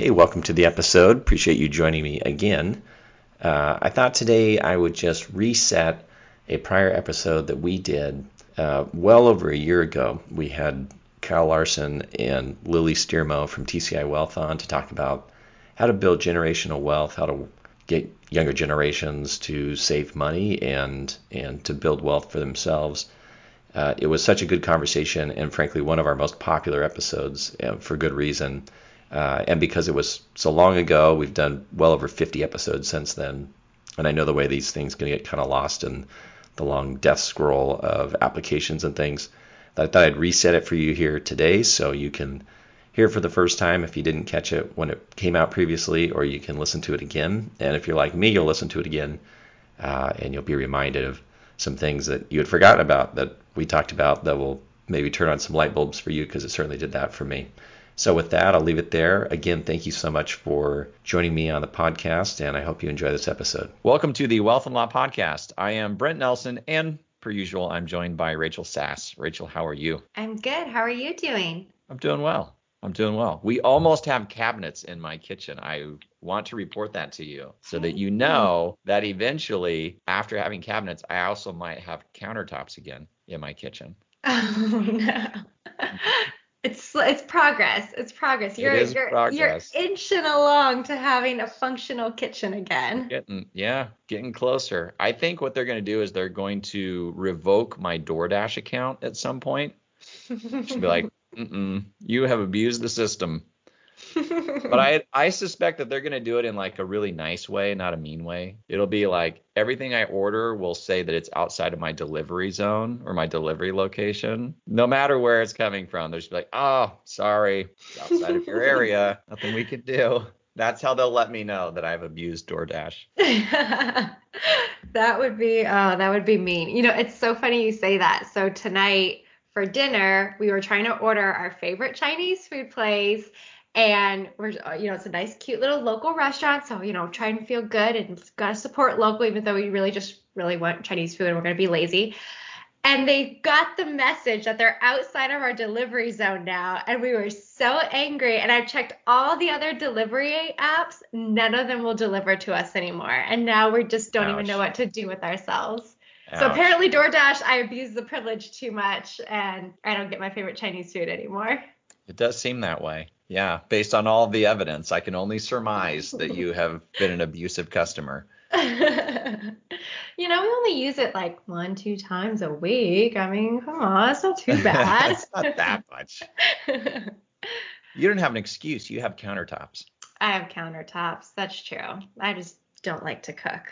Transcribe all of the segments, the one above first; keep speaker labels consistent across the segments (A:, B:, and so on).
A: Hey, welcome to the episode. Appreciate you joining me again. Uh, I thought today I would just reset a prior episode that we did uh, well over a year ago. We had Kyle Larson and Lily Steermo from TCI Wealth on to talk about how to build generational wealth, how to get younger generations to save money and and to build wealth for themselves. Uh, it was such a good conversation, and frankly, one of our most popular episodes uh, for good reason. Uh, and because it was so long ago, we've done well over 50 episodes since then. And I know the way these things can get kind of lost in the long death scroll of applications and things. I thought I'd reset it for you here today so you can hear for the first time if you didn't catch it when it came out previously, or you can listen to it again. And if you're like me, you'll listen to it again uh, and you'll be reminded of some things that you had forgotten about that we talked about that will maybe turn on some light bulbs for you because it certainly did that for me. So, with that, I'll leave it there. Again, thank you so much for joining me on the podcast, and I hope you enjoy this episode. Welcome to the Wealth and Law Podcast. I am Brent Nelson, and per usual, I'm joined by Rachel Sass. Rachel, how are you?
B: I'm good. How are you doing?
A: I'm doing well. I'm doing well. We almost have cabinets in my kitchen. I want to report that to you so that you know that eventually, after having cabinets, I also might have countertops again in my kitchen.
B: Oh no. It's it's progress. It's progress. You're
A: it
B: you're
A: progress.
B: you're inching along to having a functional kitchen again.
A: Getting yeah, getting closer. I think what they're going to do is they're going to revoke my DoorDash account at some point. Be like, Mm-mm, you have abused the system. But I I suspect that they're gonna do it in like a really nice way, not a mean way. It'll be like everything I order will say that it's outside of my delivery zone or my delivery location, no matter where it's coming from. They'll just be like, oh, sorry, it's outside of your area, nothing we can do. That's how they'll let me know that I've abused DoorDash.
B: that would be oh, that would be mean. You know, it's so funny you say that. So tonight for dinner, we were trying to order our favorite Chinese food place and we're uh, you know it's a nice cute little local restaurant so you know try and feel good and gotta support local even though we really just really want chinese food and we're gonna be lazy and they got the message that they're outside of our delivery zone now and we were so angry and i checked all the other delivery apps none of them will deliver to us anymore and now we just don't
A: Ouch.
B: even know what to do with ourselves so
A: Ouch.
B: apparently DoorDash, I abuse the privilege too much, and I don't get my favorite Chinese food anymore.
A: It does seem that way. Yeah, based on all the evidence, I can only surmise that you have been an abusive customer.
B: you know, we only use it like one, two times a week. I mean, come on, it's not too bad.
A: it's not that much. You don't have an excuse. You have countertops.
B: I have countertops. That's true. I just don't like to cook.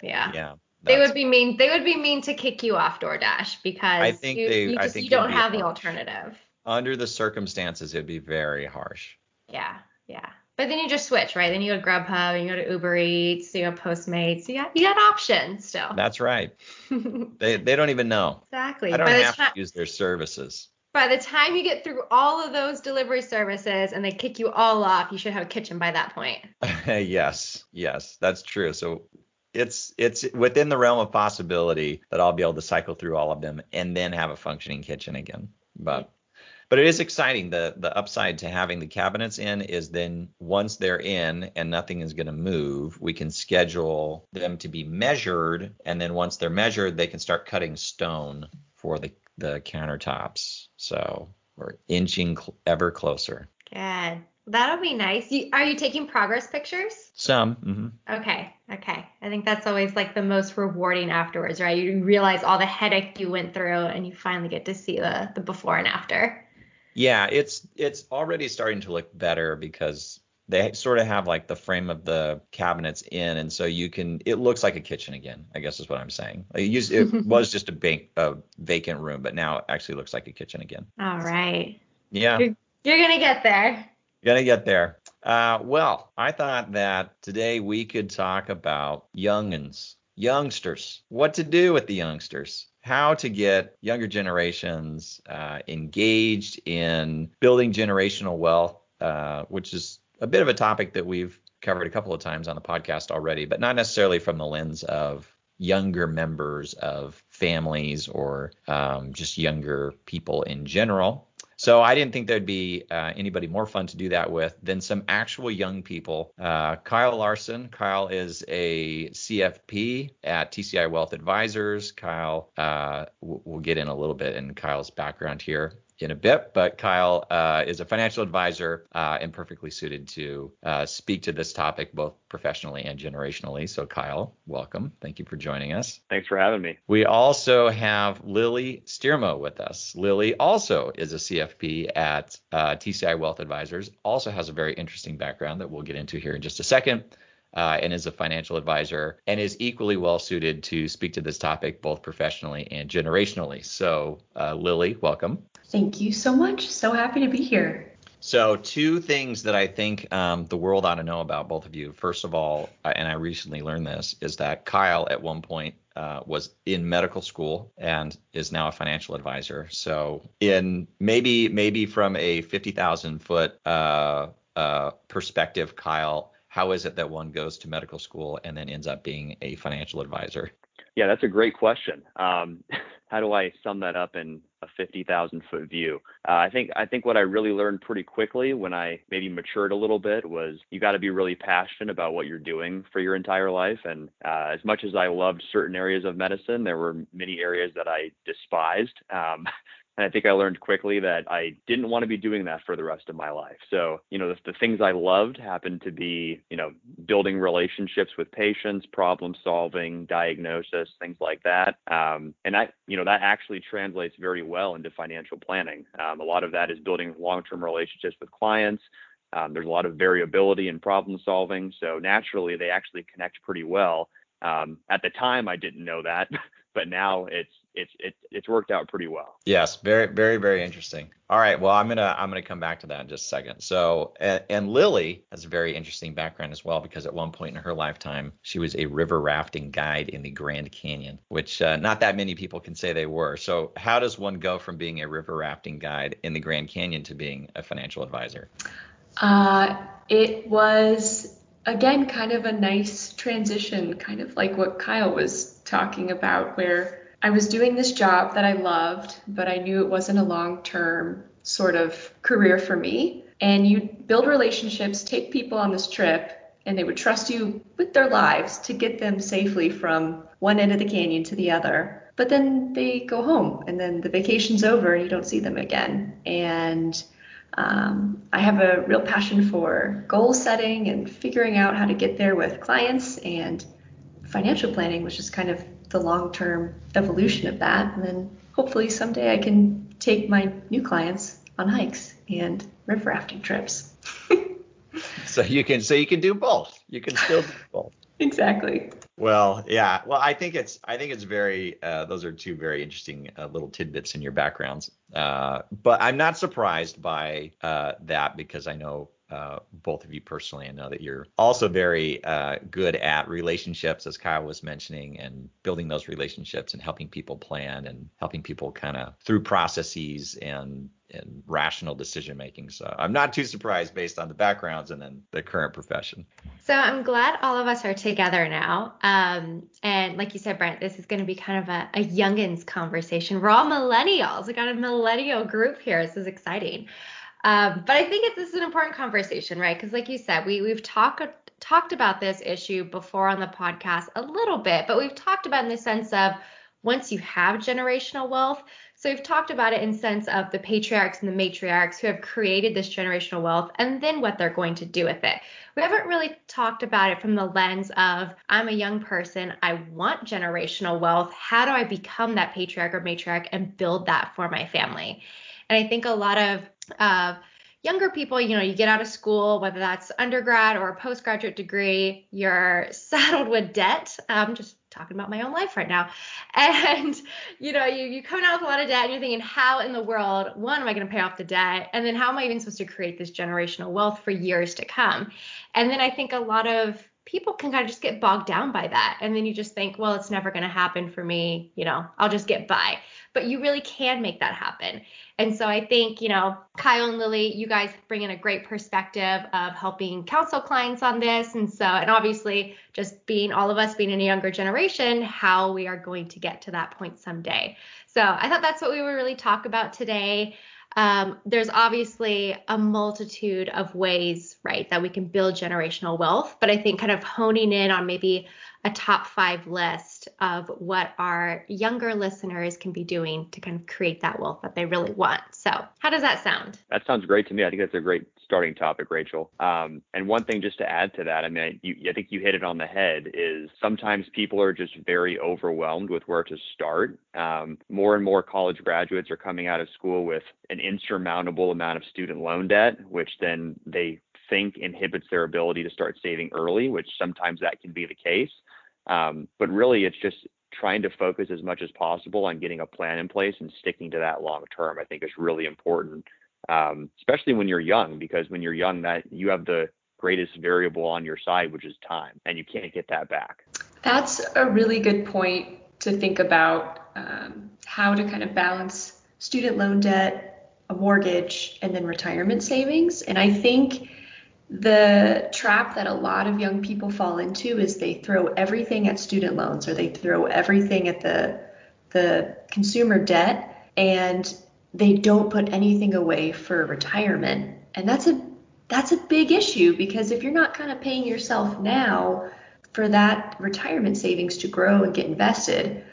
B: Yeah.
A: Yeah.
B: They would be mean. They would be mean to kick you off DoorDash because
A: I think
B: you,
A: they-
B: you,
A: I
B: just,
A: think
B: you don't have the alternative.
A: Under the circumstances, it'd be very harsh.
B: Yeah, yeah. But then you just switch, right? Then you go to Grubhub, and you go to Uber Eats, you go Postmates. You got you got options still.
A: That's right. They they don't even know.
B: exactly.
A: I don't have
B: time
A: to use their services.
B: by the time you get through all of those delivery services and they kick you all off, you should have a kitchen by that point.
A: yes, yes, that's true. So it's it's within the realm of possibility that I'll be able to cycle through all of them and then have a functioning kitchen again. But but it is exciting. The the upside to having the cabinets in is then once they're in and nothing is going to move, we can schedule them to be measured, and then once they're measured, they can start cutting stone for the the countertops. So we're inching cl- ever closer.
B: Good. That'll be nice. You, are you taking progress pictures?
A: Some. hmm
B: Okay, okay. I think that's always like the most rewarding afterwards, right? You realize all the headache you went through and you finally get to see the, the before and after.
A: Yeah, it's it's already starting to look better because they sort of have like the frame of the cabinets in, and so you can. It looks like a kitchen again. I guess is what I'm saying. It, used, it was just a bank, a vacant room, but now it actually looks like a kitchen again.
B: All right.
A: Yeah,
B: You're, you're going to get there.
A: You're gonna get there. Uh, well, I thought that today we could talk about youngins, youngsters, what to do with the youngsters, how to get younger generations uh, engaged in building generational wealth, uh, which is a bit of a topic that we've covered a couple of times on the podcast already, but not necessarily from the lens of younger members of families or um, just younger people in general. So I didn't think there'd be uh, anybody more fun to do that with than some actual young people. Uh, Kyle Larson. Kyle is a CFP at TCI Wealth Advisors. Kyle, uh, we'll get in a little bit in Kyle's background here in a bit, but Kyle uh, is a financial advisor uh, and perfectly suited to uh, speak to this topic both professionally and generationally. So, Kyle, welcome. Thank you for joining us.
C: Thanks for having me.
A: We also have Lily Stiermo with us. Lily also is a CFP at uh, TCI Wealth Advisors, also has a very interesting background that we'll get into here in just a second uh, and is a financial advisor and is equally well suited to speak to this topic both professionally and generationally. So, uh, Lily, welcome.
D: Thank you so much. So happy to be here.
A: So, two things that I think um, the world ought to know about both of you. First of all, uh, and I recently learned this, is that Kyle at one point uh, was in medical school and is now a financial advisor. So, in maybe maybe from a fifty thousand foot uh, uh, perspective, Kyle how is it that one goes to medical school and then ends up being a financial advisor?
C: Yeah, that's a great question. Um, how do I sum that up in a 50,000 foot view? Uh, I think I think what I really learned pretty quickly when I maybe matured a little bit was you got to be really passionate about what you're doing for your entire life. And uh, as much as I loved certain areas of medicine, there were many areas that I despised. Um, and I think I learned quickly that I didn't want to be doing that for the rest of my life. So, you know, the, the things I loved happened to be, you know, building relationships with patients, problem solving, diagnosis, things like that. Um, and I, you know, that actually translates very well into financial planning. Um, a lot of that is building long term relationships with clients. Um, there's a lot of variability in problem solving. So naturally, they actually connect pretty well. Um, at the time, I didn't know that, but now it's it's it, it's worked out pretty well.
A: Yes, very very very interesting. All right, well I'm gonna I'm gonna come back to that in just a second. So and, and Lily has a very interesting background as well because at one point in her lifetime she was a river rafting guide in the Grand Canyon, which uh, not that many people can say they were. So how does one go from being a river rafting guide in the Grand Canyon to being a financial advisor?
D: Uh, it was again kind of a nice transition, kind of like what Kyle was talking about, where I was doing this job that I loved, but I knew it wasn't a long term sort of career for me. And you build relationships, take people on this trip, and they would trust you with their lives to get them safely from one end of the canyon to the other. But then they go home, and then the vacation's over, and you don't see them again. And um, I have a real passion for goal setting and figuring out how to get there with clients and financial planning, which is kind of the long term evolution of that. And then hopefully someday I can take my new clients on hikes and river rafting trips.
A: so you can so you can do both. You can still do both.
D: exactly.
A: Well, yeah. Well, I think it's I think it's very uh, those are two very interesting uh, little tidbits in your backgrounds. Uh, but I'm not surprised by uh, that because I know uh, both of you personally. I know that you're also very uh, good at relationships, as Kyle was mentioning, and building those relationships and helping people plan and helping people kind of through processes and and rational decision making. So I'm not too surprised based on the backgrounds and then the current profession.
B: So I'm glad all of us are together now. Um, and like you said, Brent, this is going to be kind of a, a youngins conversation. We're all millennials. We got a millennial group here. This is exciting. Um, but I think it's, this is an important conversation, right? Because like you said, we we've talked talked about this issue before on the podcast a little bit, but we've talked about in the sense of once you have generational wealth. So we've talked about it in sense of the patriarchs and the matriarchs who have created this generational wealth and then what they're going to do with it. We haven't really talked about it from the lens of I'm a young person, I want generational wealth. How do I become that patriarch or matriarch and build that for my family? And I think a lot of uh, younger people, you know, you get out of school, whether that's undergrad or a postgraduate degree, you're saddled with debt. I'm just talking about my own life right now. And, you know, you, you coming out with a lot of debt and you're thinking, how in the world, one, am I going to pay off the debt? And then how am I even supposed to create this generational wealth for years to come? And then I think a lot of people can kind of just get bogged down by that. And then you just think, well, it's never going to happen for me. You know, I'll just get by. But you really can make that happen. And so I think, you know, Kyle and Lily, you guys bring in a great perspective of helping counsel clients on this. And so, and obviously, just being all of us being in a younger generation, how we are going to get to that point someday. So I thought that's what we would really talk about today. Um, there's obviously a multitude of ways, right, that we can build generational wealth. But I think kind of honing in on maybe a top five list of what our younger listeners can be doing to kind of create that wealth that they really want. So, how does that sound?
C: That sounds great to me. I think that's a great starting topic, Rachel. Um, and one thing just to add to that, I mean, you, I think you hit it on the head. Is sometimes people are just very overwhelmed with where to start. Um, more and more college graduates are coming out of school with an insurmountable amount of student loan debt, which then they think inhibits their ability to start saving early, which sometimes that can be the case. Um, but really, it's just trying to focus as much as possible on getting a plan in place and sticking to that long term. I think is really important, um, especially when you're young, because when you're young, that you have the greatest variable on your side, which is time, and you can't get that back.
D: That's a really good point to think about um, how to kind of balance student loan debt, a mortgage, and then retirement savings. And I think the trap that a lot of young people fall into is they throw everything at student loans or they throw everything at the the consumer debt and they don't put anything away for retirement. And that's a that's a big issue because if you're not kind of paying yourself now for that retirement savings to grow and get invested,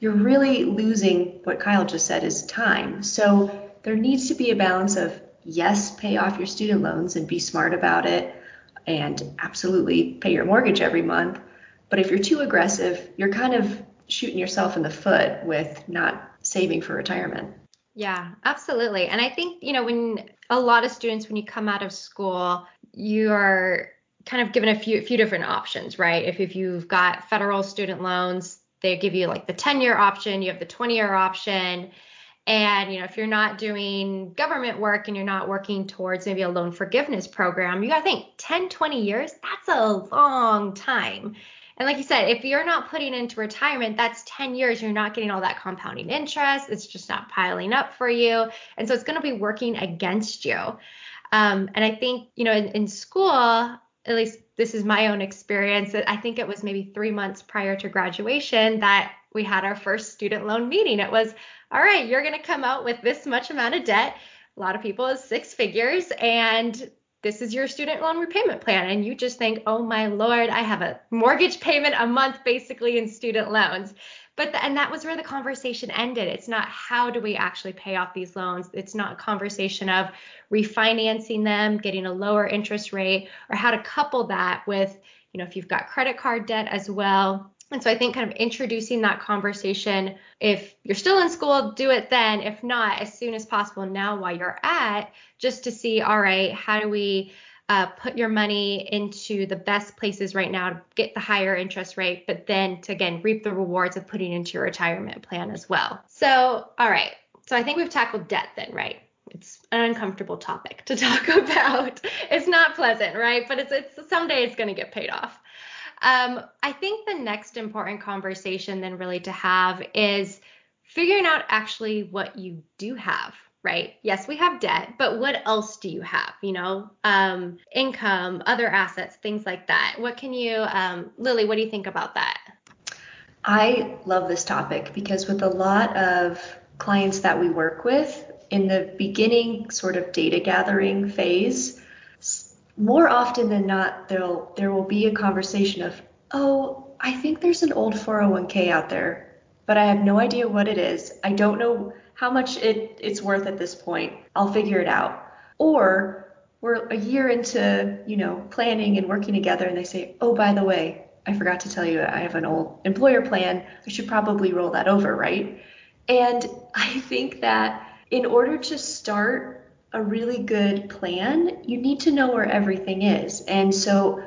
D: you're really losing what Kyle just said is time. So there needs to be a balance of yes, pay off your student loans and be smart about it and absolutely pay your mortgage every month. But if you're too aggressive, you're kind of shooting yourself in the foot with not saving for retirement.
B: Yeah, absolutely. And I think, you know, when a lot of students, when you come out of school, you are kind of given a few few different options, right? If if you've got federal student loans, they give you like the 10 year option, you have the 20 year option. And you know, if you're not doing government work and you're not working towards maybe a loan forgiveness program, you got to think 10, 20 years, that's a long time. And like you said, if you're not putting into retirement, that's 10 years, you're not getting all that compounding interest. It's just not piling up for you. And so it's going to be working against you. Um, and I think, you know, in, in school, at least this is my own experience, that I think it was maybe three months prior to graduation that we had our first student loan meeting. It was, all right, you're going to come out with this much amount of debt. A lot of people is six figures, and this is your student loan repayment plan. And you just think, oh my lord, I have a mortgage payment a month basically in student loans. But the, and that was where the conversation ended. It's not how do we actually pay off these loans. It's not a conversation of refinancing them, getting a lower interest rate, or how to couple that with, you know, if you've got credit card debt as well and so I think kind of introducing that conversation, if you're still in school, do it then. If not, as soon as possible now while you're at, just to see, all right, how do we uh, put your money into the best places right now to get the higher interest rate, but then to again reap the rewards of putting into your retirement plan as well. So, all right. So I think we've tackled debt then, right? It's an uncomfortable topic to talk about. It's not pleasant, right? But it's it's someday it's going to get paid off. Um, I think the next important conversation then really to have is figuring out actually what you do have, right? Yes, we have debt, but what else do you have? You know, um, income, other assets, things like that. What can you, um, Lily, what do you think about that?
D: I love this topic because with a lot of clients that we work with in the beginning sort of data gathering phase, more often than not, there'll there will be a conversation of, oh, I think there's an old 401k out there, but I have no idea what it is. I don't know how much it, it's worth at this point. I'll figure it out. Or we're a year into, you know, planning and working together and they say, oh, by the way, I forgot to tell you I have an old employer plan. I should probably roll that over, right? And I think that in order to start a really good plan, you need to know where everything is. And so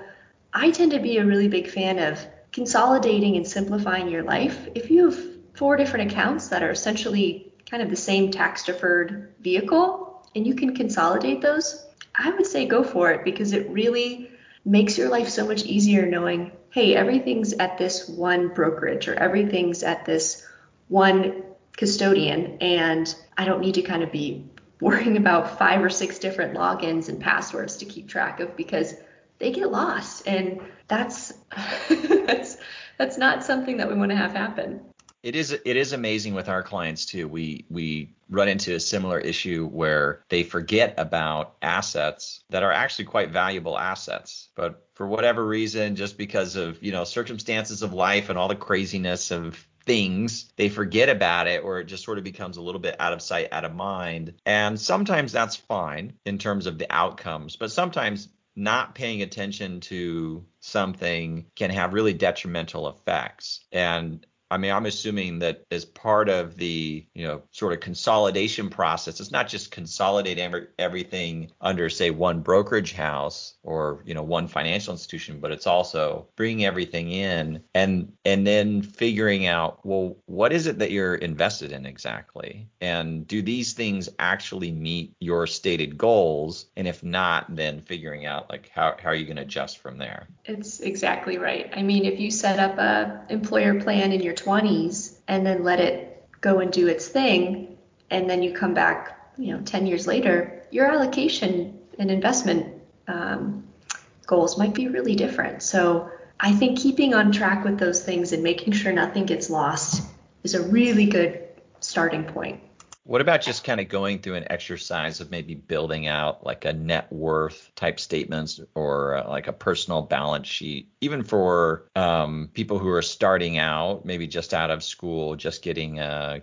D: I tend to be a really big fan of consolidating and simplifying your life. If you have four different accounts that are essentially kind of the same tax deferred vehicle and you can consolidate those, I would say go for it because it really makes your life so much easier knowing, hey, everything's at this one brokerage or everything's at this one custodian and I don't need to kind of be worrying about five or six different logins and passwords to keep track of because they get lost. And that's that's that's not something that we want to have happen.
A: It is it is amazing with our clients too. We we run into a similar issue where they forget about assets that are actually quite valuable assets. But for whatever reason just because of you know circumstances of life and all the craziness of things, they forget about it or it just sort of becomes a little bit out of sight, out of mind. And sometimes that's fine in terms of the outcomes, but sometimes not paying attention to something can have really detrimental effects. And I mean, I'm assuming that as part of the, you know, sort of consolidation process, it's not just consolidate every, everything under, say, one brokerage house or, you know, one financial institution, but it's also bringing everything in and and then figuring out, well, what is it that you're invested in exactly? And do these things actually meet your stated goals? And if not, then figuring out like how, how are you going to adjust from there?
D: It's exactly right. I mean, if you set up a employer plan in your 20s and then let it go and do its thing. And then you come back you know 10 years later your allocation and investment um, goals might be really different. So i think keeping on track with those things and making sure nothing gets lost is a really good starting point
A: what about just kind of going through an exercise of maybe building out like a net worth type statements or uh, like a personal balance sheet, even for um, people who are starting out, maybe just out of school, just getting a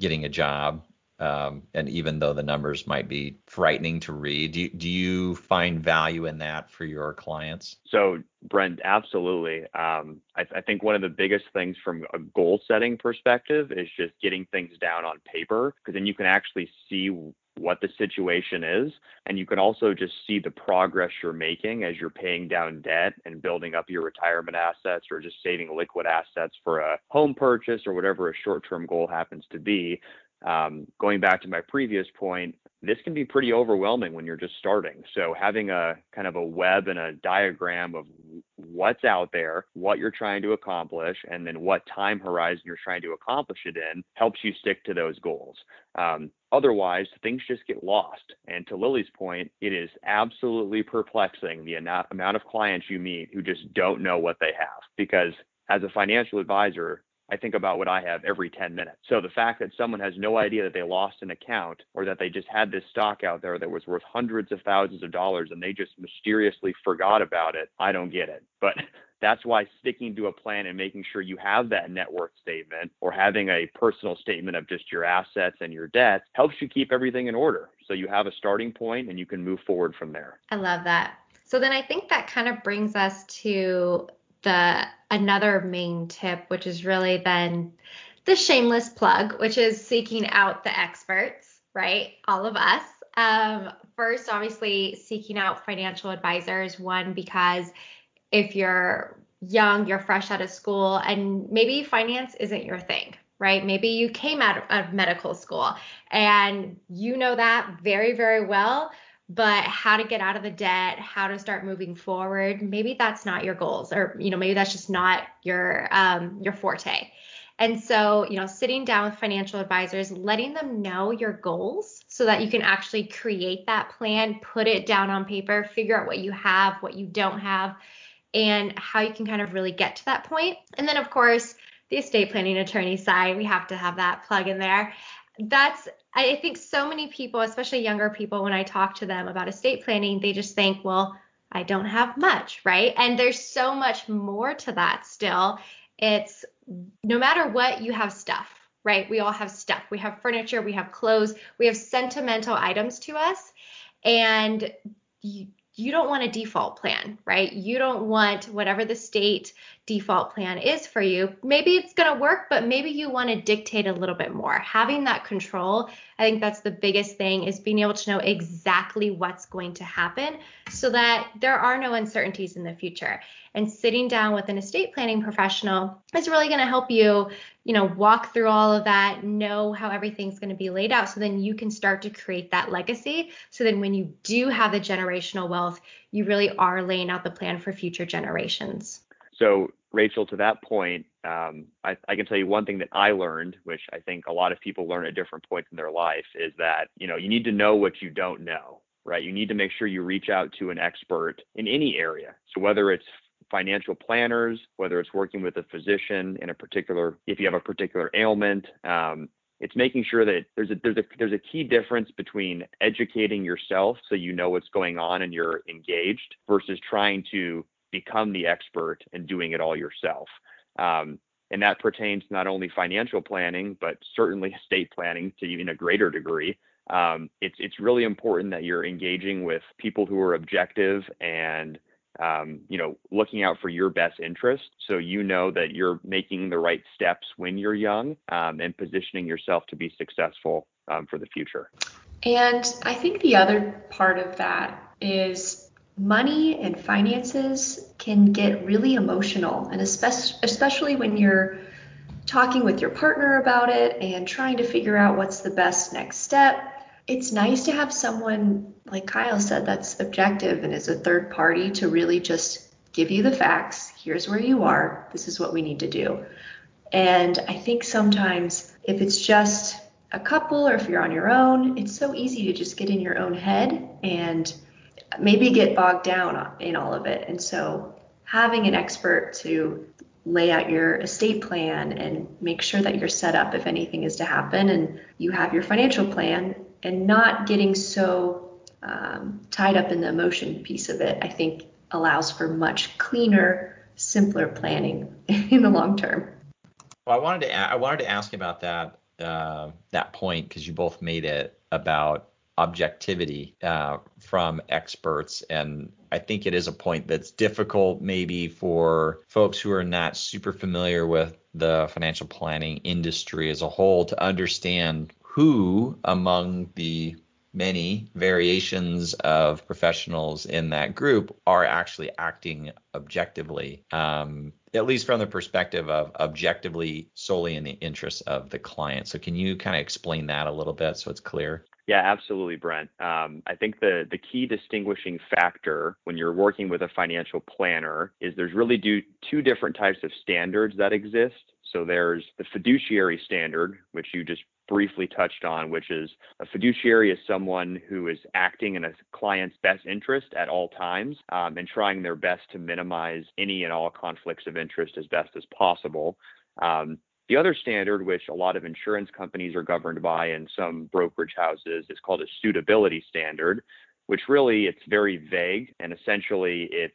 A: getting a job, um, and even though the numbers might be frightening to read, do you, do you find value in that for your clients?
C: So, Brent, absolutely. Um, I, I, think one of the biggest things from a goal setting perspective is just getting things down on paper, because then you can actually see what the situation is. And you can also just see the progress you're making as you're paying down debt and building up your retirement assets or just saving liquid assets for a home purchase or whatever a short term goal happens to be um, going back to my previous point, this can be pretty overwhelming when you're just starting. So having a kind of a web and a diagram of what's out there, what you're trying to accomplish, and then what time horizon you're trying to accomplish it in helps you stick to those goals. Um, otherwise, things just get lost. And to Lily's point, it is absolutely perplexing the amount of clients you meet who just don't know what they have because as a financial advisor, I think about what I have every 10 minutes. So the fact that someone has no idea that they lost an account or that they just had this stock out there that was worth hundreds of thousands of dollars and they just mysteriously forgot about it, I don't get it. But that's why sticking to a plan and making sure you have that net worth statement or having a personal statement of just your assets and your debts helps you keep everything in order. So you have a starting point and you can move forward from there.
B: I love that. So then I think that kind of brings us to the another main tip, which is really then the shameless plug, which is seeking out the experts, right? All of us. Um, first, obviously, seeking out financial advisors. One, because if you're young, you're fresh out of school, and maybe finance isn't your thing, right? Maybe you came out of medical school and you know that very, very well but how to get out of the debt, how to start moving forward, maybe that's not your goals or you know maybe that's just not your um, your forte. And so, you know, sitting down with financial advisors, letting them know your goals so that you can actually create that plan, put it down on paper, figure out what you have, what you don't have, and how you can kind of really get to that point. And then, of course, the estate planning attorney side, we have to have that plug in there that's I think so many people, especially younger people, when I talk to them about estate planning, they just think, well, I don't have much, right? And there's so much more to that still. It's no matter what, you have stuff, right? We all have stuff. We have furniture, we have clothes, we have sentimental items to us. And you, you don't want a default plan, right? You don't want whatever the state default plan is for you. Maybe it's going to work, but maybe you want to dictate a little bit more. Having that control, I think that's the biggest thing is being able to know exactly what's going to happen so that there are no uncertainties in the future. And sitting down with an estate planning professional is really going to help you, you know, walk through all of that, know how everything's going to be laid out so then you can start to create that legacy. So then when you do have the generational wealth, you really are laying out the plan for future generations.
C: So Rachel, to that point, um, I, I, can tell you one thing that I learned, which I think a lot of people learn at different points in their life, is that you know you need to know what you don't know, right? You need to make sure you reach out to an expert in any area. So whether it's financial planners, whether it's working with a physician in a particular, if you have a particular ailment, um, it's making sure that there's a there's a there's a key difference between educating yourself so you know what's going on and you're engaged versus trying to become the expert and doing it all yourself. Um, and that pertains not only financial planning, but certainly estate planning to even a greater degree. Um, it's it's really important that you're engaging with people who are objective and um, you know looking out for your best interest, so you know that you're making the right steps when you're young um, and positioning yourself to be successful um, for the future.
D: And I think the other part of that is money and finances can get really emotional, and especially when you're talking with your partner about it and trying to figure out what's the best next step. It's nice to have someone, like Kyle said, that's objective and is a third party to really just give you the facts. Here's where you are. This is what we need to do. And I think sometimes if it's just a couple or if you're on your own, it's so easy to just get in your own head and maybe get bogged down in all of it. And so having an expert to lay out your estate plan and make sure that you're set up if anything is to happen and you have your financial plan and not getting so um, tied up in the emotion piece of it, I think allows for much cleaner, simpler planning in the long term.
A: Well, I wanted to I wanted to ask about that uh, that point because you both made it about objectivity uh, from experts. And I think it is a point that's difficult maybe for folks who are not super familiar with the financial planning industry as a whole to understand who among the many variations of professionals in that group are actually acting objectively, um, at least from the perspective of objectively solely in the interests of the client. So, can you kind of explain that a little bit so it's clear?
C: Yeah, absolutely, Brent. Um, I think the the key distinguishing factor when you're working with a financial planner is there's really do, two different types of standards that exist. So there's the fiduciary standard, which you just briefly touched on, which is a fiduciary is someone who is acting in a client's best interest at all times um, and trying their best to minimize any and all conflicts of interest as best as possible. Um, the other standard, which a lot of insurance companies are governed by and some brokerage houses, is called a suitability standard, which really it's very vague and essentially it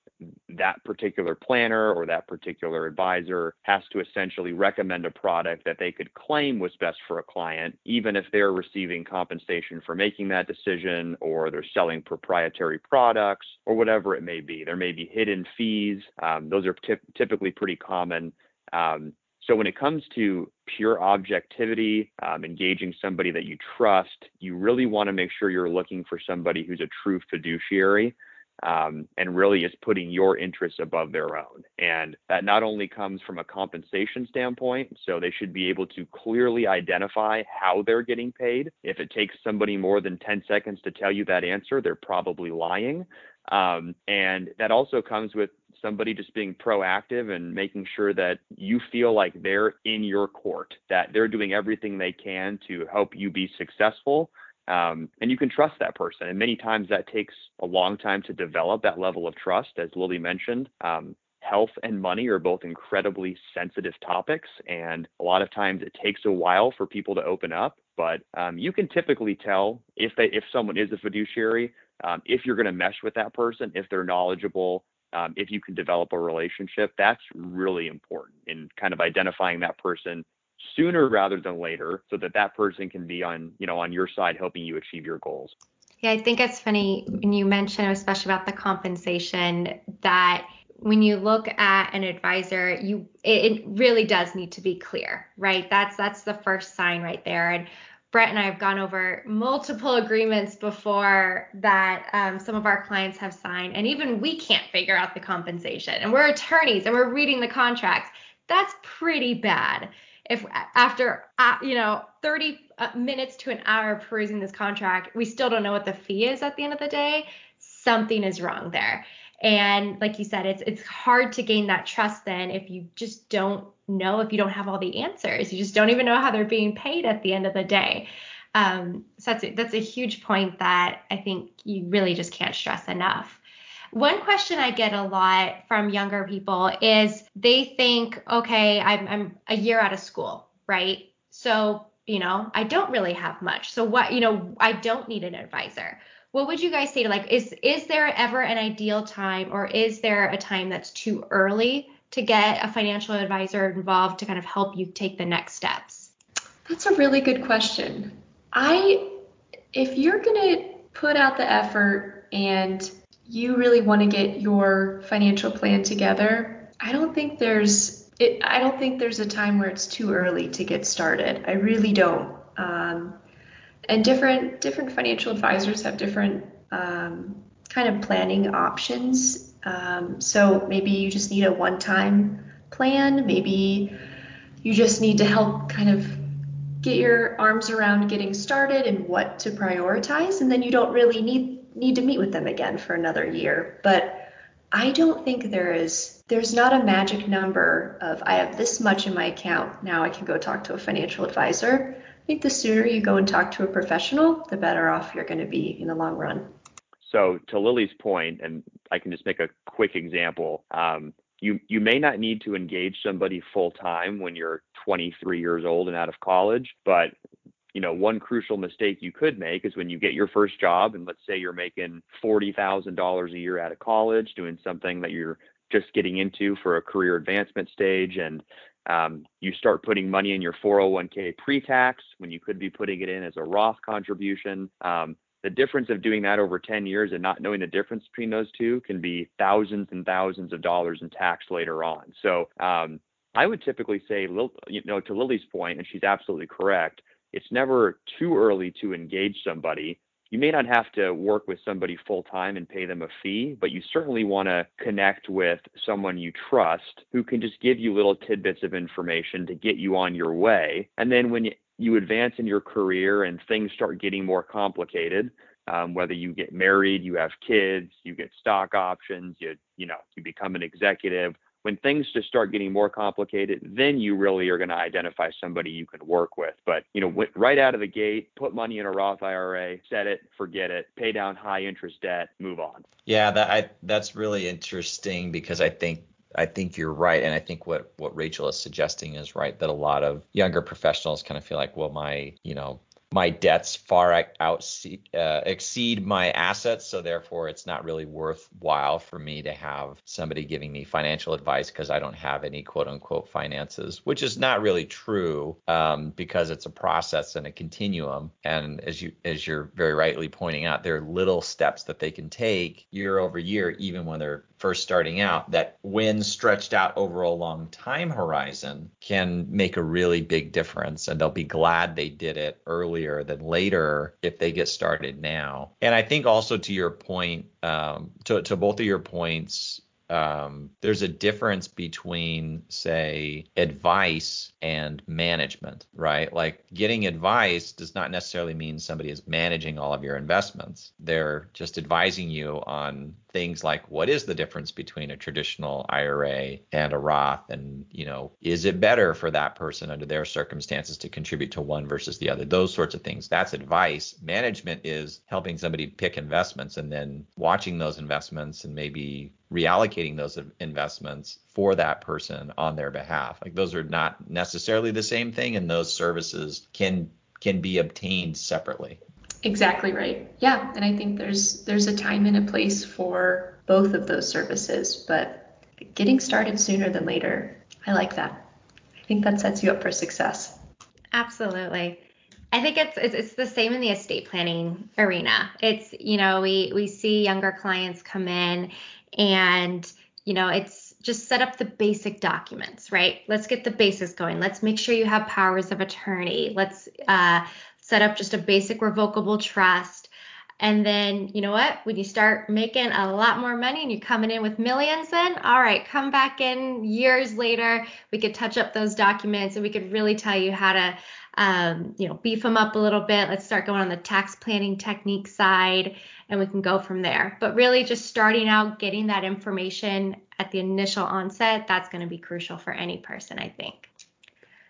C: that particular planner or that particular advisor has to essentially recommend a product that they could claim was best for a client even if they're receiving compensation for making that decision or they're selling proprietary products or whatever it may be. There may be hidden fees. Um, those are typically pretty common. Um, so when it comes to pure objectivity, um, engaging somebody that you trust, you really want to make sure you're looking for somebody who's a true fiduciary um, and really is putting your interests above their own. And that not only comes from a compensation standpoint, so they should be able to clearly identify how they're getting paid. If it takes somebody more than 10 seconds to tell you that answer, they're probably lying. Um, and that also comes with somebody just being proactive and making sure that you feel like they're in your court, that they're doing everything they can to help you be successful. Um, and you can trust that person. And many times that takes a long time to develop that level of trust, as Lily mentioned. Um, health and money are both incredibly sensitive topics, and a lot of times it takes a while for people to open up. But um, you can typically tell if they if someone is a fiduciary, um, if you're going to mesh with that person, if they're knowledgeable, um, if you can develop a relationship, that's really important in kind of identifying that person sooner rather than later so that that person can be on you know on your side helping you achieve your goals
B: Yeah, I think it's funny when you mention, especially about the compensation, that when you look at an advisor, you it, it really does need to be clear, right? That's that's the first sign right there. And Brent and I have gone over multiple agreements before that um, some of our clients have signed, and even we can't figure out the compensation. And we're attorneys and we're reading the contracts. That's pretty bad. If after uh, you know 30 uh, minutes to an hour perusing this contract, we still don't know what the fee is at the end of the day, something is wrong there. And like you said, it's it's hard to gain that trust then if you just don't know if you don't have all the answers. You just don't even know how they're being paid at the end of the day. Um, so that's a, that's a huge point that I think you really just can't stress enough. One question I get a lot from younger people is they think, okay, I'm, I'm a year out of school, right? So, you know, I don't really have much. So what, you know, I don't need an advisor. What would you guys say to like, is is there ever an ideal time or is there a time that's too early to get a financial advisor involved to kind of help you take the next steps?
D: That's a really good question. I, if you're going to put out the effort and you really want to get your financial plan together, I don't think there's, it, I don't think there's a time where it's too early to get started. I really don't. Um, and different different financial advisors have different um, kind of planning options um, so maybe you just need a one time plan. Maybe you just need to help kind of get your arms around getting started and what to prioritize. And then you don't really need, need to meet with them again for another year. But I don't think there is, there's not a magic number of I have this much in my account. Now I can go talk to a financial advisor. I think the sooner you go and talk to a professional, the better off you're going to be in the long run.
C: So to Lily's point, and I can just make a quick example. Um, you you may not need to engage somebody full time when you're 23 years old and out of college, but you know one crucial mistake you could make is when you get your first job and let's say you're making $40,000 a year out of college doing something that you're just getting into for a career advancement stage and um, you start putting money in your 401k pre-tax when you could be putting it in as a Roth contribution. Um, the difference of doing that over 10 years and not knowing the difference between those two can be thousands and thousands of dollars in tax later on. So um, I would typically say, you know, to Lily's point, and she's absolutely correct, it's never too early to engage somebody. You may not have to work with somebody full time and pay them a fee, but you certainly want to connect with someone you trust who can just give you little tidbits of information to get you on your way. And then when you, you advance in your career and things start getting more complicated, um, whether you get married, you have kids, you get stock options, you you know you become an executive. When things just start getting more complicated, then you really are going to identify somebody you can work with. But you know, right out of the gate, put money in a Roth IRA, set it, forget it, pay down high interest debt, move on.
A: Yeah, that I, that's really interesting because I think I think you're right, and I think what what Rachel is suggesting is right that a lot of younger professionals kind of feel like, well, my you know my debts far out uh, exceed my assets, so therefore it's not really worthwhile for me to have somebody giving me financial advice because I don't have any quote unquote finances, which is not really true um, because it's a process and a continuum. And as you as you're very rightly pointing out, there are little steps that they can take year over year, even when they're first starting out that when stretched out over a long time horizon can make a really big difference and they'll be glad they did it earlier than later if they get started now and i think also to your point um, to, to both of your points um, there's a difference between, say, advice and management, right? Like getting advice does not necessarily mean somebody is managing all of your investments. They're just advising you on things like what is the difference between a traditional IRA and a Roth? And you know is it better for that person under their circumstances to contribute to one versus the other? Those sorts of things. That's advice. Management is helping somebody pick investments and then watching those investments and maybe reallocating those investments for that person on their behalf. Like those are not necessarily the same thing and those services can can be obtained separately
D: Exactly right. Yeah, and I think there's there's a time and a place for both of those services, but getting started sooner than later, I like that. I think that sets you up for success.
B: Absolutely. I think it's, it's it's the same in the estate planning arena. It's you know we we see younger clients come in and you know it's just set up the basic documents, right? Let's get the basics going. Let's make sure you have powers of attorney. Let's uh, set up just a basic revocable trust. And then, you know what? When you start making a lot more money and you're coming in with millions, then all right, come back in years later. We could touch up those documents and we could really tell you how to um, you know, beef them up a little bit. Let's start going on the tax planning technique side and we can go from there. But really just starting out, getting that information at the initial onset, that's going to be crucial for any person, I think.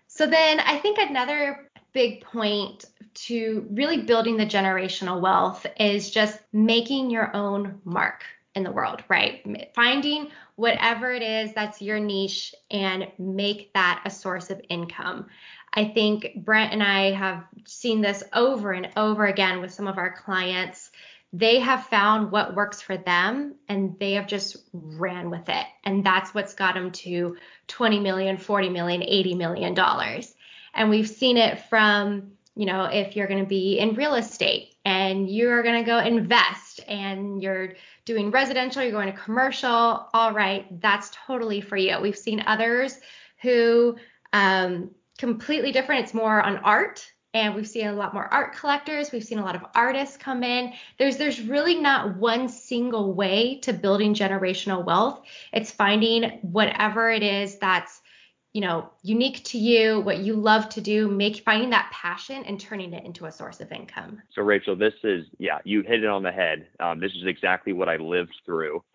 B: So then I think another big point to really building the generational wealth is just making your own mark in the world, right? Finding whatever it is that's your niche and make that a source of income. I think Brent and I have seen this over and over again with some of our clients. They have found what works for them and they have just ran with it. And that's what's got them to 20 million, 40 million, 80 million dollars. And we've seen it from, you know, if you're going to be in real estate and you're going to go invest and you're doing residential, you're going to commercial, all right, that's totally for you. We've seen others who um, completely different. It's more on art and we've seen a lot more art collectors we've seen a lot of artists come in there's there's really not one single way to building generational wealth it's finding whatever it is that's you know unique to you what you love to do make finding that passion and turning it into a source of income
C: so rachel this is yeah you hit it on the head um, this is exactly what i lived through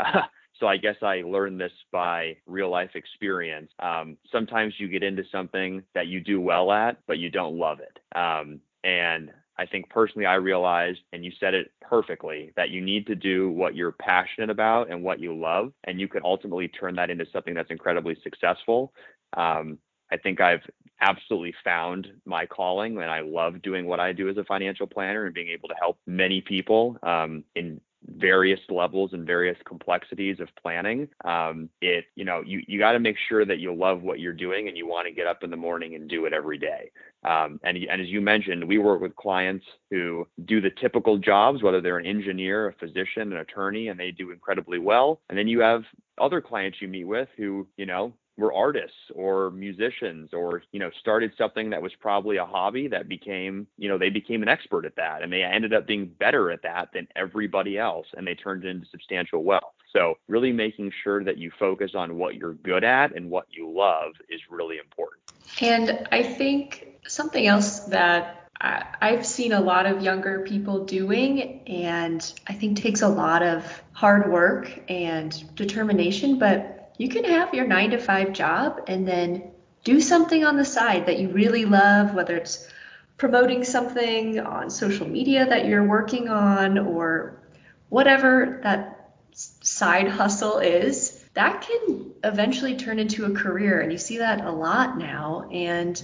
C: So I guess I learned this by real life experience. Um, sometimes you get into something that you do well at, but you don't love it. Um, and I think personally, I realized, and you said it perfectly, that you need to do what you're passionate about and what you love, and you can ultimately turn that into something that's incredibly successful. Um, I think I've absolutely found my calling, and I love doing what I do as a financial planner and being able to help many people um, in various levels and various complexities of planning. Um, it, you know, you, you got to make sure that you love what you're doing and you want to get up in the morning and do it every day. Um, and, and as you mentioned, we work with clients who do the typical jobs, whether they're an engineer, a physician, an attorney, and they do incredibly well. And then you have other clients you meet with who, you know, were artists or musicians or you know started something that was probably a hobby that became you know they became an expert at that and they ended up being better at that than everybody else and they turned into substantial wealth. So really making sure that you focus on what you're good at and what you love is really important.
D: And i think something else that I've seen a lot of younger people doing, and I think takes a lot of hard work and determination, but you can have your nine to five job and then do something on the side that you really love, whether it's promoting something on social media that you're working on or whatever that side hustle is, that can eventually turn into a career. And you see that a lot now. And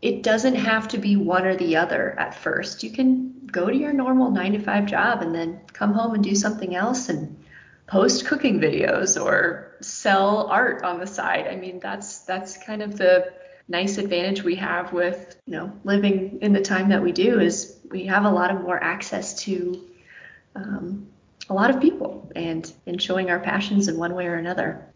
D: it doesn't have to be one or the other at first. You can go to your normal nine to five job and then come home and do something else and post cooking videos or sell art on the side. I mean, that's that's kind of the nice advantage we have with you know living in the time that we do is we have a lot of more access to um, a lot of people and in showing our passions in one way or another.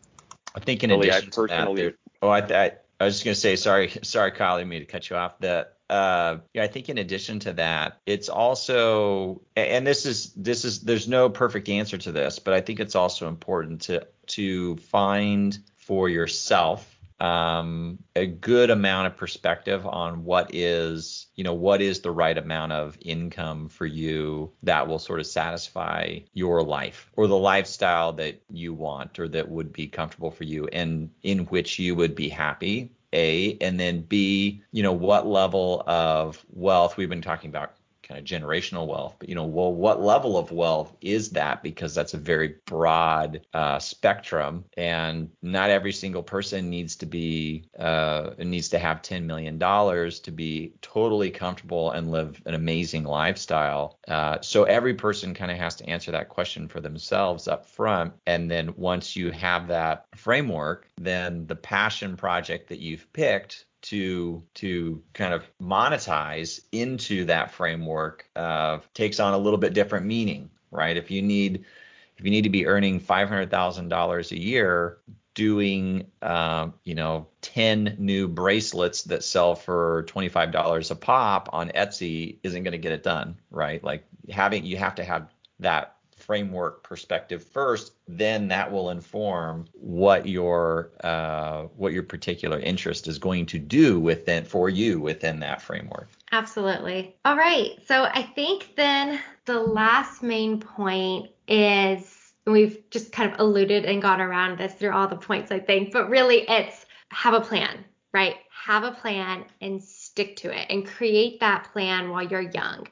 A: I think in addition to that, there, oh, I, I, I was just gonna say sorry, sorry, Kyle, I me to cut you off. That uh, yeah, I think in addition to that, it's also, and this is this is there's no perfect answer to this, but I think it's also important to to find for yourself um, a good amount of perspective on what is you know what is the right amount of income for you that will sort of satisfy your life or the lifestyle that you want or that would be comfortable for you and in which you would be happy a, and then B, you know, what level of wealth we've been talking about kind of generational wealth. But you know, well, what level of wealth is that? Because that's a very broad uh, spectrum, and not every single person needs to be uh, needs to have ten million dollars to be totally comfortable and live an amazing lifestyle. Uh, so every person kind of has to answer that question for themselves up front, and then once you have that framework, then the passion project that you've picked
E: to to kind of monetize into that framework uh, takes on a little bit different meaning, right? If you need if you need to be earning five hundred thousand dollars a year, doing uh, you know 10 new bracelets that sell for $25 a pop on Etsy isn't going to get it done, right? Like having you have to have that framework perspective first, then that will inform what your uh, what your particular interest is going to do within for you within that framework.
B: Absolutely. All right. So I think then the last main point is we've just kind of alluded and gone around this through all the points I think, but really it's have a plan, right? Have a plan and stick to it and create that plan while you're young.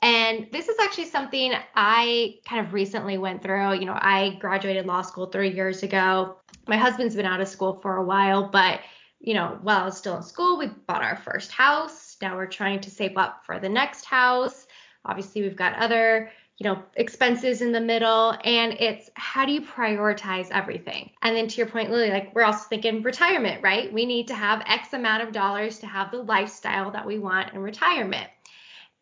B: And this is actually something I kind of recently went through. You know, I graduated law school three years ago. My husband's been out of school for a while, but, you know, while I was still in school, we bought our first house. Now we're trying to save up for the next house. Obviously, we've got other, you know, expenses in the middle. And it's how do you prioritize everything? And then to your point, Lily, like we're also thinking retirement, right? We need to have X amount of dollars to have the lifestyle that we want in retirement.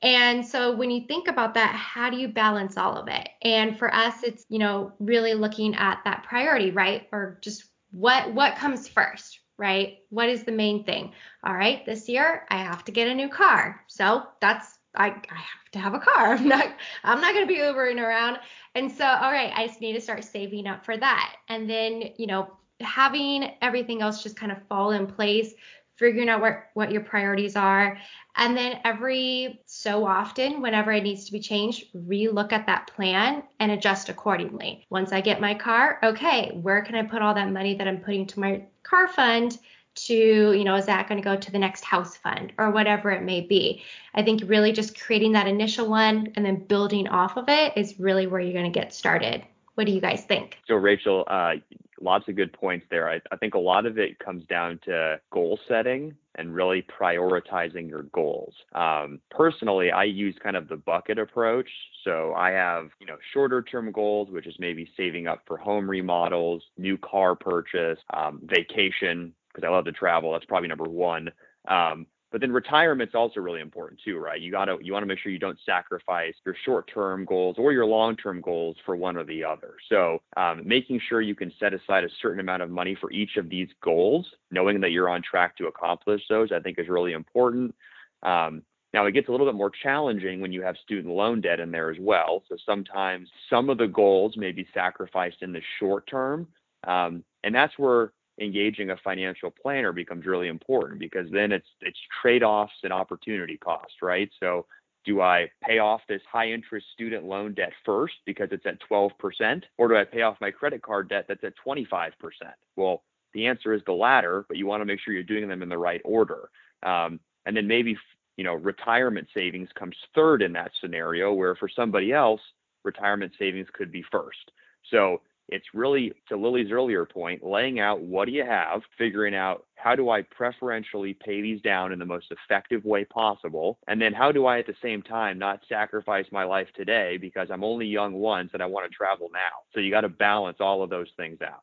B: And so when you think about that, how do you balance all of it? And for us, it's, you know, really looking at that priority, right? Or just what what comes first, right? What is the main thing? All right, this year I have to get a new car. So that's I, I have to have a car. I'm not I'm not gonna be Ubering around. And so, all right, I just need to start saving up for that. And then, you know, having everything else just kind of fall in place figuring out what, what your priorities are. And then every so often, whenever it needs to be changed, relook at that plan and adjust accordingly. Once I get my car, okay, where can I put all that money that I'm putting to my car fund? to, you know, is that going to go to the next house fund or whatever it may be? I think really just creating that initial one and then building off of it is really where you're going to get started. What do you guys think?
C: So, Rachel, uh, lots of good points there. I, I think a lot of it comes down to goal setting and really prioritizing your goals. Um, personally, I use kind of the bucket approach. So I have, you know, shorter term goals, which is maybe saving up for home remodels, new car purchase, um, vacation, because I love to travel. That's probably number one. Um, but then retirement's also really important too, right? You gotta you want to make sure you don't sacrifice your short-term goals or your long-term goals for one or the other. So um, making sure you can set aside a certain amount of money for each of these goals, knowing that you're on track to accomplish those, I think is really important. Um, now it gets a little bit more challenging when you have student loan debt in there as well. So sometimes some of the goals may be sacrificed in the short term, um, and that's where engaging a financial planner becomes really important because then it's it's trade-offs and opportunity cost, right? So do I pay off this high interest student loan debt first because it's at 12% or do I pay off my credit card debt that's at 25%? Well, the answer is the latter, but you want to make sure you're doing them in the right order. Um, and then maybe you know retirement savings comes third in that scenario where for somebody else retirement savings could be first. So it's really, to Lily's earlier point, laying out what do you have, figuring out how do I preferentially pay these down in the most effective way possible, and then how do I at the same time not sacrifice my life today because I'm only young once and I want to travel now. So you got to balance all of those things out.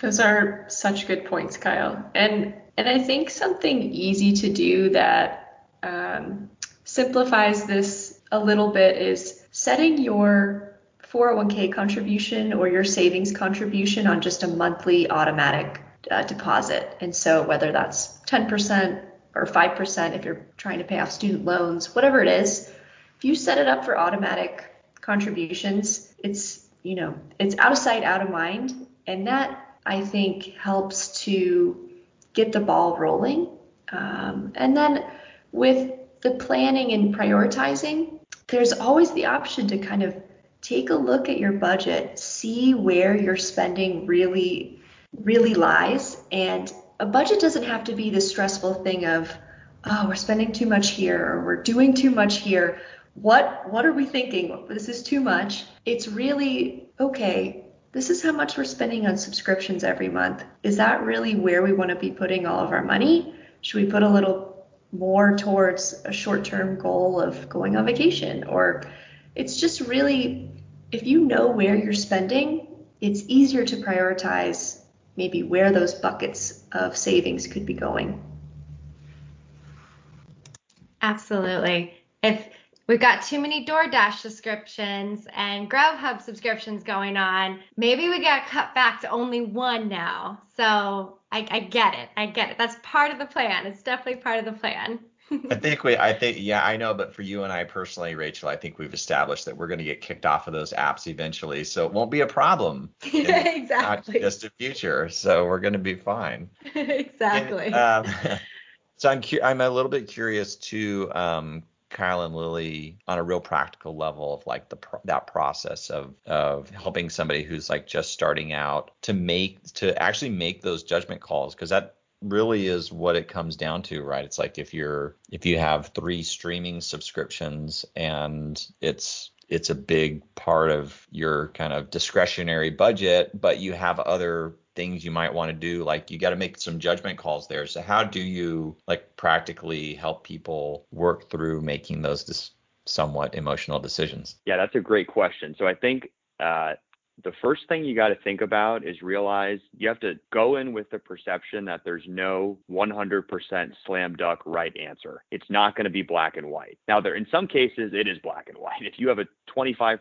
D: Those are such good points, Kyle. And and I think something easy to do that um, simplifies this a little bit is setting your 401k contribution or your savings contribution on just a monthly automatic uh, deposit. And so whether that's 10% or 5% if you're trying to pay off student loans, whatever it is, if you set it up for automatic contributions, it's, you know, it's out of sight, out of mind. And that I think helps to get the ball rolling. Um, and then with the planning and prioritizing, there's always the option to kind of take a look at your budget, see where your spending really, really lies. And a budget doesn't have to be this stressful thing of, oh, we're spending too much here or we're doing too much here. What what are we thinking? This is too much. It's really okay. This is how much we're spending on subscriptions every month. Is that really where we want to be putting all of our money? Should we put a little more towards a short-term goal of going on vacation or it's just really if you know where you're spending, it's easier to prioritize maybe where those buckets of savings could be going.
B: Absolutely. If we've got too many DoorDash subscriptions and Grubhub subscriptions going on, maybe we got cut back to only one now. So I, I get it. I get it. That's part of the plan. It's definitely part of the plan.
A: I think we, I think, yeah, I know, but for you and I personally, Rachel, I think we've established that we're going to get kicked off of those apps eventually, so it won't be a problem.
B: exactly.
A: Just a future, so we're going to be fine.
B: exactly.
A: And, um, so I'm, cu- I'm a little bit curious too, um, Kyle and Lily, on a real practical level of like the pro- that process of of helping somebody who's like just starting out to make to actually make those judgment calls because that really is what it comes down to right? It's like if you're if you have three streaming subscriptions and it's it's a big part of your kind of discretionary budget but you have other things you might want to do like you got to make some judgment calls there. So how do you like practically help people work through making those dis- somewhat emotional decisions?
C: Yeah, that's a great question. So I think uh, the first thing you got to think about is realize you have to go in with the perception that there's no 100% slam dunk right answer. It's not going to be black and white. Now, there in some cases it is black and white. If you have a 25%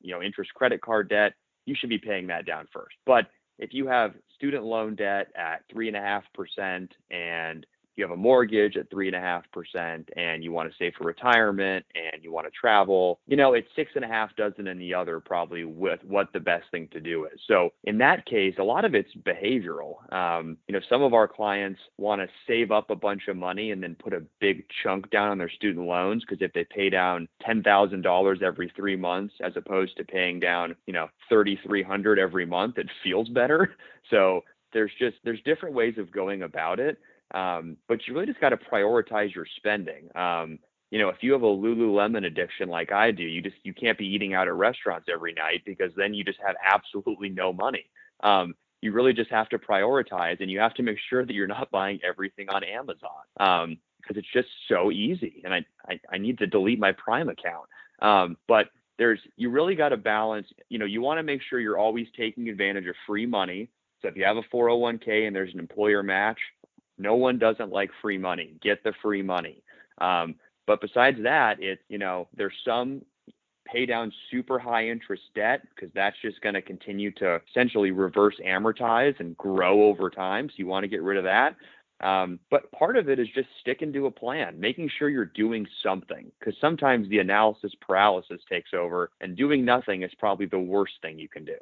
C: you know interest credit card debt, you should be paying that down first. But if you have student loan debt at three and a half percent and you have a mortgage at three and a half percent and you want to save for retirement and you want to travel, you know, it's six and a half dozen and the other probably with what the best thing to do is. So in that case, a lot of it's behavioral. Um, you know, some of our clients want to save up a bunch of money and then put a big chunk down on their student loans because if they pay down ten thousand dollars every three months as opposed to paying down, you know, thirty three hundred every month, it feels better. So there's just there's different ways of going about it um, but you really just got to prioritize your spending. Um, you know, if you have a Lululemon addiction like I do, you just you can't be eating out at restaurants every night because then you just have absolutely no money. Um, you really just have to prioritize, and you have to make sure that you're not buying everything on Amazon um, because it's just so easy. And I, I I need to delete my Prime account. Um, but there's you really got to balance. You know, you want to make sure you're always taking advantage of free money. So if you have a 401k and there's an employer match, no one doesn't like free money. Get the free money. Um, but besides that, it's you know there's some pay down super high interest debt because that's just going to continue to essentially reverse amortize and grow over time. So you want to get rid of that. Um, but part of it is just sticking to a plan, making sure you're doing something because sometimes the analysis paralysis takes over and doing nothing is probably the worst thing you can do.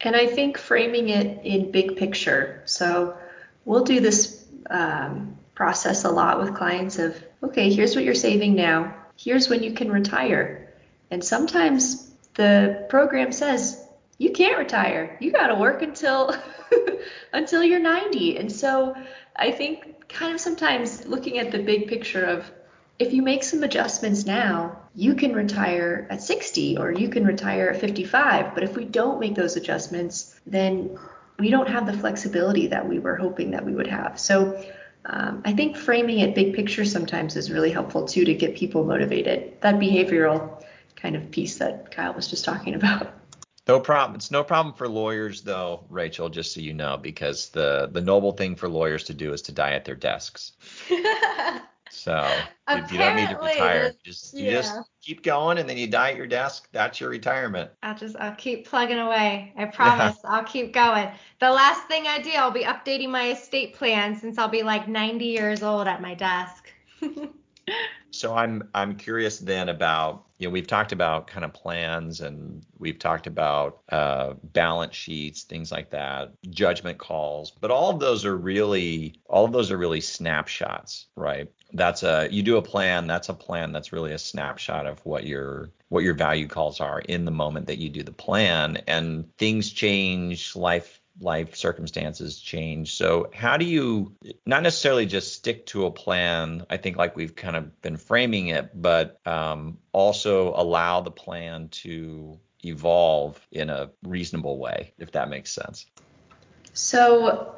D: And I think framing it in big picture. So we'll do this um, process a lot with clients of, okay, here's what you're saving now. Here's when you can retire. And sometimes the program says you can't retire. You got to work until until you're 90. And so I think kind of sometimes looking at the big picture of if you make some adjustments now, you can retire at 60 or you can retire at 55. But if we don't make those adjustments, then we don't have the flexibility that we were hoping that we would have. So um, I think framing it big picture sometimes is really helpful too to get people motivated. That behavioral kind of piece that Kyle was just talking about.
A: No problem. It's no problem for lawyers though, Rachel, just so you know, because the the noble thing for lawyers to do is to die at their desks. So if you don't need to retire, just you just keep going and then you die at your desk. That's your retirement.
B: I'll just I'll keep plugging away. I promise I'll keep going. The last thing I do, I'll be updating my estate plan since I'll be like 90 years old at my desk.
A: So I'm I'm curious then about you know we've talked about kind of plans and we've talked about uh, balance sheets things like that judgment calls but all of those are really all of those are really snapshots right that's a you do a plan that's a plan that's really a snapshot of what your what your value calls are in the moment that you do the plan and things change life life circumstances change. So how do you not necessarily just stick to a plan? I think like we've kind of been framing it, but um, also allow the plan to evolve in a reasonable way, if that makes sense.
D: So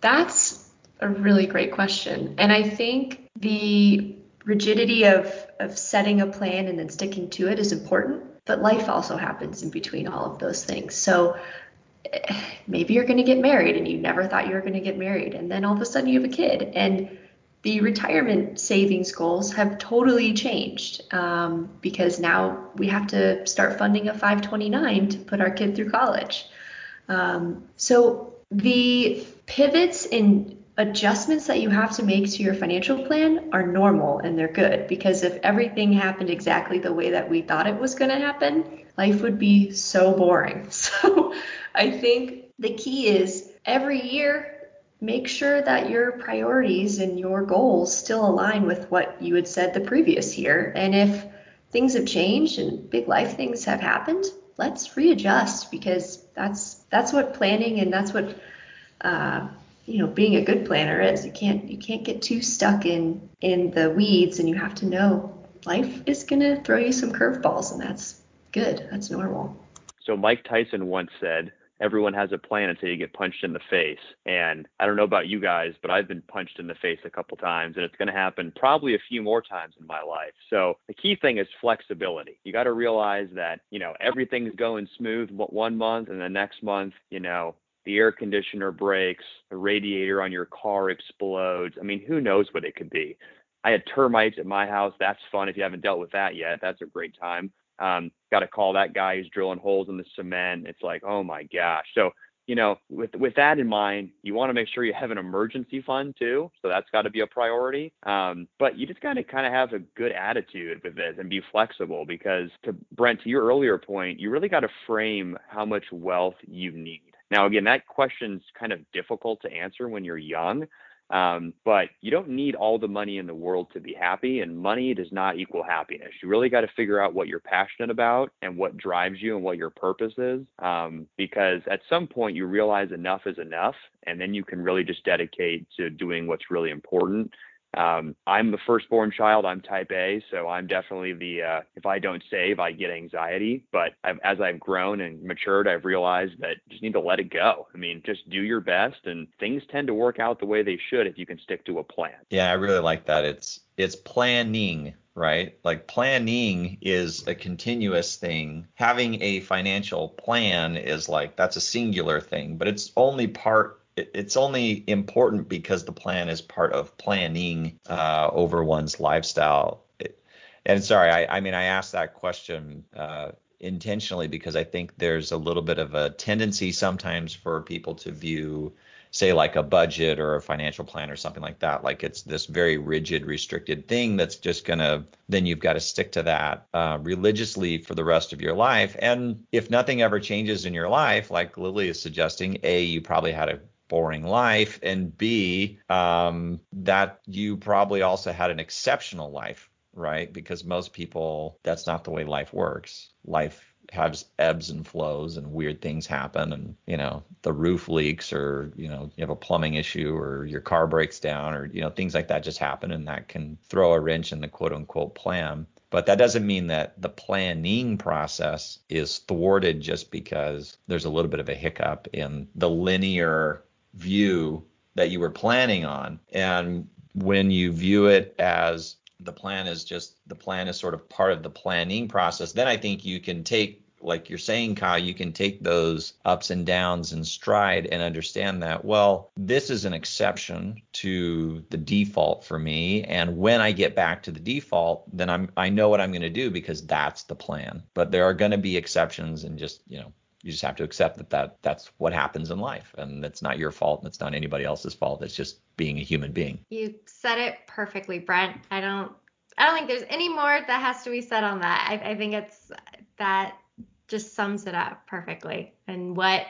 D: that's a really great question. And I think the rigidity of, of setting a plan and then sticking to it is important, but life also happens in between all of those things. So maybe you're going to get married and you never thought you were going to get married and then all of a sudden you have a kid and the retirement savings goals have totally changed um, because now we have to start funding a 529 to put our kid through college. Um, so the pivots and adjustments that you have to make to your financial plan are normal and they're good because if everything happened exactly the way that we thought it was going to happen, life would be so boring. So I think the key is every year make sure that your priorities and your goals still align with what you had said the previous year. And if things have changed and big life things have happened, let's readjust because that's that's what planning and that's what uh, you know being a good planner is. You can't you can't get too stuck in in the weeds, and you have to know life is gonna throw you some curveballs, and that's good. That's normal.
C: So Mike Tyson once said, everyone has a plan until you get punched in the face. And I don't know about you guys, but I've been punched in the face a couple times and it's going to happen probably a few more times in my life. So the key thing is flexibility. You got to realize that, you know, everything's going smooth one month and the next month, you know, the air conditioner breaks, the radiator on your car explodes. I mean, who knows what it could be? I had termites at my house. That's fun if you haven't dealt with that yet. That's a great time. Um, got to call that guy who's drilling holes in the cement. It's like, oh my gosh. So, you know, with with that in mind, you want to make sure you have an emergency fund too. So that's got to be a priority. Um, but you just got to kind of have a good attitude with this and be flexible because, to Brent, to your earlier point, you really got to frame how much wealth you need. Now, again, that question's kind of difficult to answer when you're young. Um, but you don't need all the money in the world to be happy, and money does not equal happiness. You really got to figure out what you're passionate about and what drives you and what your purpose is. Um, because at some point you realize enough is enough, and then you can really just dedicate to doing what's really important um, I'm the firstborn child. I'm type A, so I'm definitely the uh, if I don't save, I get anxiety. But I've, as I've grown and matured, I've realized that just need to let it go. I mean, just do your best, and things tend to work out the way they should if you can stick to a plan.
A: Yeah, I really like that. It's it's planning, right? Like planning is a continuous thing. Having a financial plan is like that's a singular thing, but it's only part it's only important because the plan is part of planning uh, over one's lifestyle. and sorry, I, I, mean, I asked that question uh, intentionally because I think there's a little bit of a tendency sometimes for people to view, say, like a budget or a financial plan or something like that, like it's this very rigid, restricted thing that's just gonna, then you've got to stick to that uh, religiously for the rest of your life. And if nothing ever changes in your life, like Lily is suggesting, A, you probably had a boring life, and B, um, that you probably also had an exceptional life, right? Because most people, that's not the way life works. Life has ebbs and flows and weird things happen and you know the roof leaks or you know you have a plumbing issue or your car breaks down or you know things like that just happen and that can throw a wrench in the quote unquote plan but that doesn't mean that the planning process is thwarted just because there's a little bit of a hiccup in the linear view that you were planning on. And when you view it as the plan is just the plan is sort of part of the planning process, then I think you can take like you're saying, Kyle, you can take those ups and downs in stride and understand that, well, this is an exception to the default for me. And when I get back to the default, then I'm I know what I'm going to do because that's the plan. But there are going to be exceptions and just, you know, you just have to accept that, that that's what happens in life and it's not your fault and it's not anybody else's fault it's just being a human being.
B: You said it perfectly brent. I don't i don't think there's any more that has to be said on that. I, I think it's that just sums it up perfectly. And what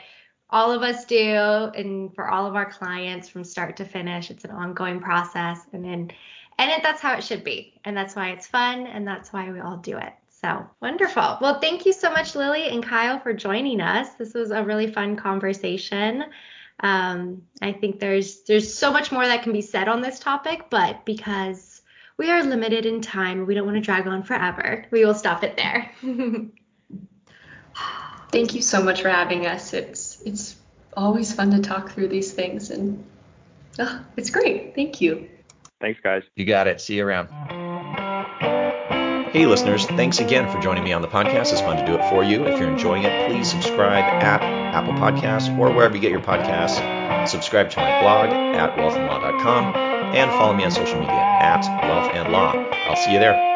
B: all of us do and for all of our clients from start to finish it's an ongoing process and then and it, that's how it should be. And that's why it's fun and that's why we all do it so wonderful. Well, thank you so much, Lily and Kyle, for joining us. This was a really fun conversation. Um, I think there's there's so much more that can be said on this topic, but because we are limited in time, we don't want to drag on forever. We will stop it there.
D: Thank you so much for having us. It's it's always fun to talk through these things, and oh, it's great. Thank you.
C: Thanks, guys.
A: You got it. See you around.
F: Hey, listeners, thanks again for joining me on the podcast. It's fun to do it for you. If you're enjoying it, please subscribe at Apple Podcasts or wherever you get your podcasts. Subscribe to my blog at wealthandlaw.com
A: and follow me on social media at Wealth and Law. I'll see you there.